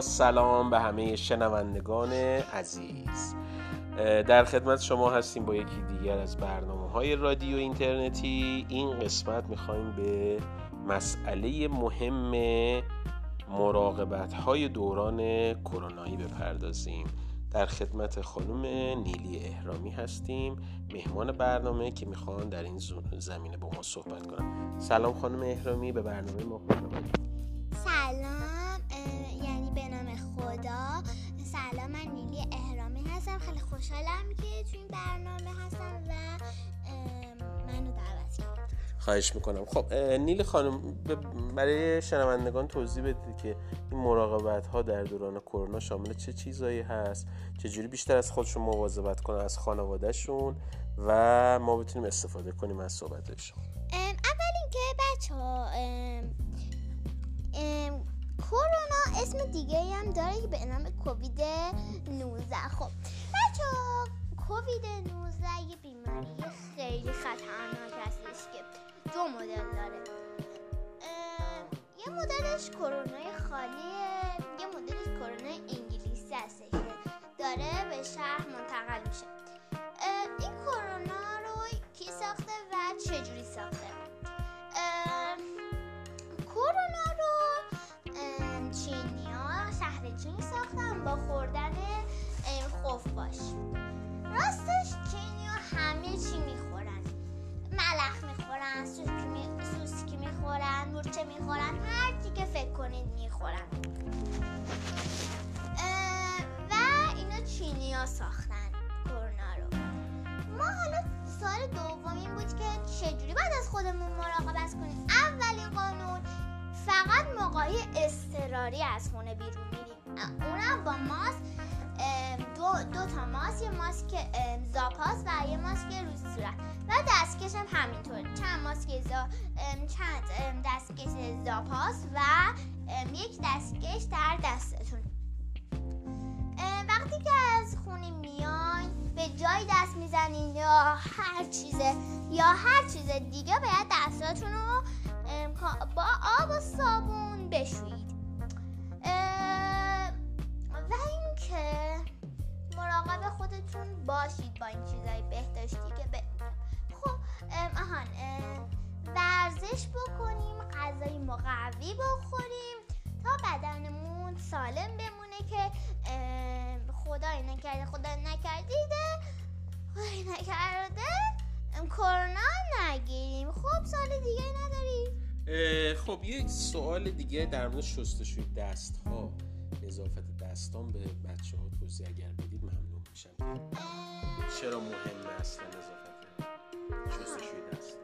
سلام به همه شنوندگان عزیز. در خدمت شما هستیم با یکی دیگر از برنامه های رادیو اینترنتی. این قسمت می‌خوایم به مسئله مهم مراقبت های دوران کرونایی بپردازیم. در خدمت خانم نیلی اهرامی هستیم مهمان برنامه که می‌خوان در این زمینه با ما صحبت کنم سلام خانم اهرامی به برنامه ما سلام. من نیلی اهرامی هستم. خیلی خوشحالم که تو این برنامه هستم و منو دعوت کردم خواهش می‌کنم. خب نیل خانم برای شنوندگان توضیح بدید که این مراقبت ها در دوران کرونا شامل چه چیزایی هست؟ چجوری بیشتر از خودشون مواظبت کنن؟ از خانوادهشون؟ و ما بتونیم استفاده کنیم از صحبت شما اول اینکه بچه ها کرونا اسم دیگه هم داره که به نام کووید 19 خب بچه کووید 19 یه بیماری خیلی خطرناک هستش که دو مدل داره. یه مدلش کرونای خالیه یه مدلش کرونای انگلیسی هستش که داره به شهر منتقل میشه. این کرونا رو کی ساخته و چجوری ساخته؟ خوردن خفاش راستش چینیا همه چی می‌خورن. ملخ می‌خورن سوسکی می‌خورن مورچه می‌خورن هر چی که فکر کنید می‌خورن. و اینا چینیا ساختن کرونا رو. ما حالا سال دوم این بود که چجوری باید از خودمون مراقبت کنیم؟ اولین قانون فقط موقعی اضطراری از خونه بیرون میریم. اونم با ماسک دو, دو تا ماسک یه ماسک زاپاس و یه ماسک روز صورت. و دستکش هم همینطور. چند ماسک زا چند دستکش زاپاس و یک دستکش در دستتون. وقتی که از خونه میاین به جای دست می‌زنین یا هر چیزه یا هر چیز دیگه باید دستاتون رو با آب و صابون بشویید و اینکه مراقب خودتون باشید با این چیزای بهداشتی که ب... خب آهان ورزش بکنیم غذای مقوی بخوریم تا بدنمون سالم بمونه که خدای نکرده خدا نکردیده خدای نکرده کرونا نگیریم. خب سال دیگه نداریم. خب یک سوال دیگه در مورد شستشوی دست ها نظافت دستان به بچه ها توضیح اگر بدید ممنون میشم. چرا مهم است نظافت؟ شستشوی دست.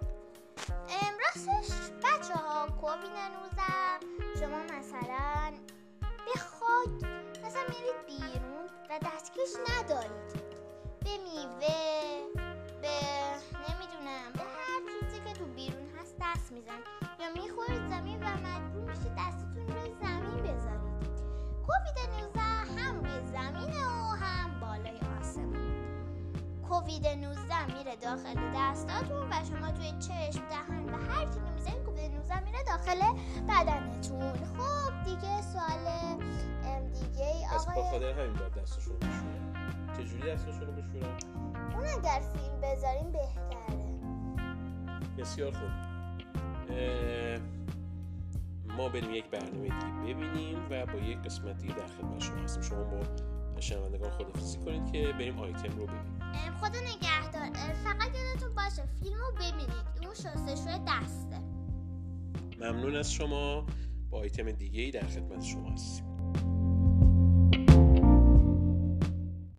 راستش بچه ها کووید 19 شما مثلا بخواید مثلا میرید بیرون و دستکش ندارید. به میوه کووید 19 میره داخل دستاتون و شما توی چشم دهن و هر چی می‌زنید کووید 19 میره داخل بدنتون. خب دیگه سوال دیگه ای آقای از بخاطر همین باید دستشون بشورن. چجوری دستشون رو بشورن؟ اون اگر فیلم بذاریم بهتره. بسیار خوب. ما بریم یک برنامه دیگه ببینیم و با یک قسمت دیگه در خدمت شما هستیم. شما با شنوندگان خدافزی کنید که بریم آیتم رو ببینیم. خدا نگهدار. فقط یادتون باشه فیلم رو ببینید. اون شستشوی دسته. ممنون از شما. با آیتم دیگه ای در خدمت شما هستیم.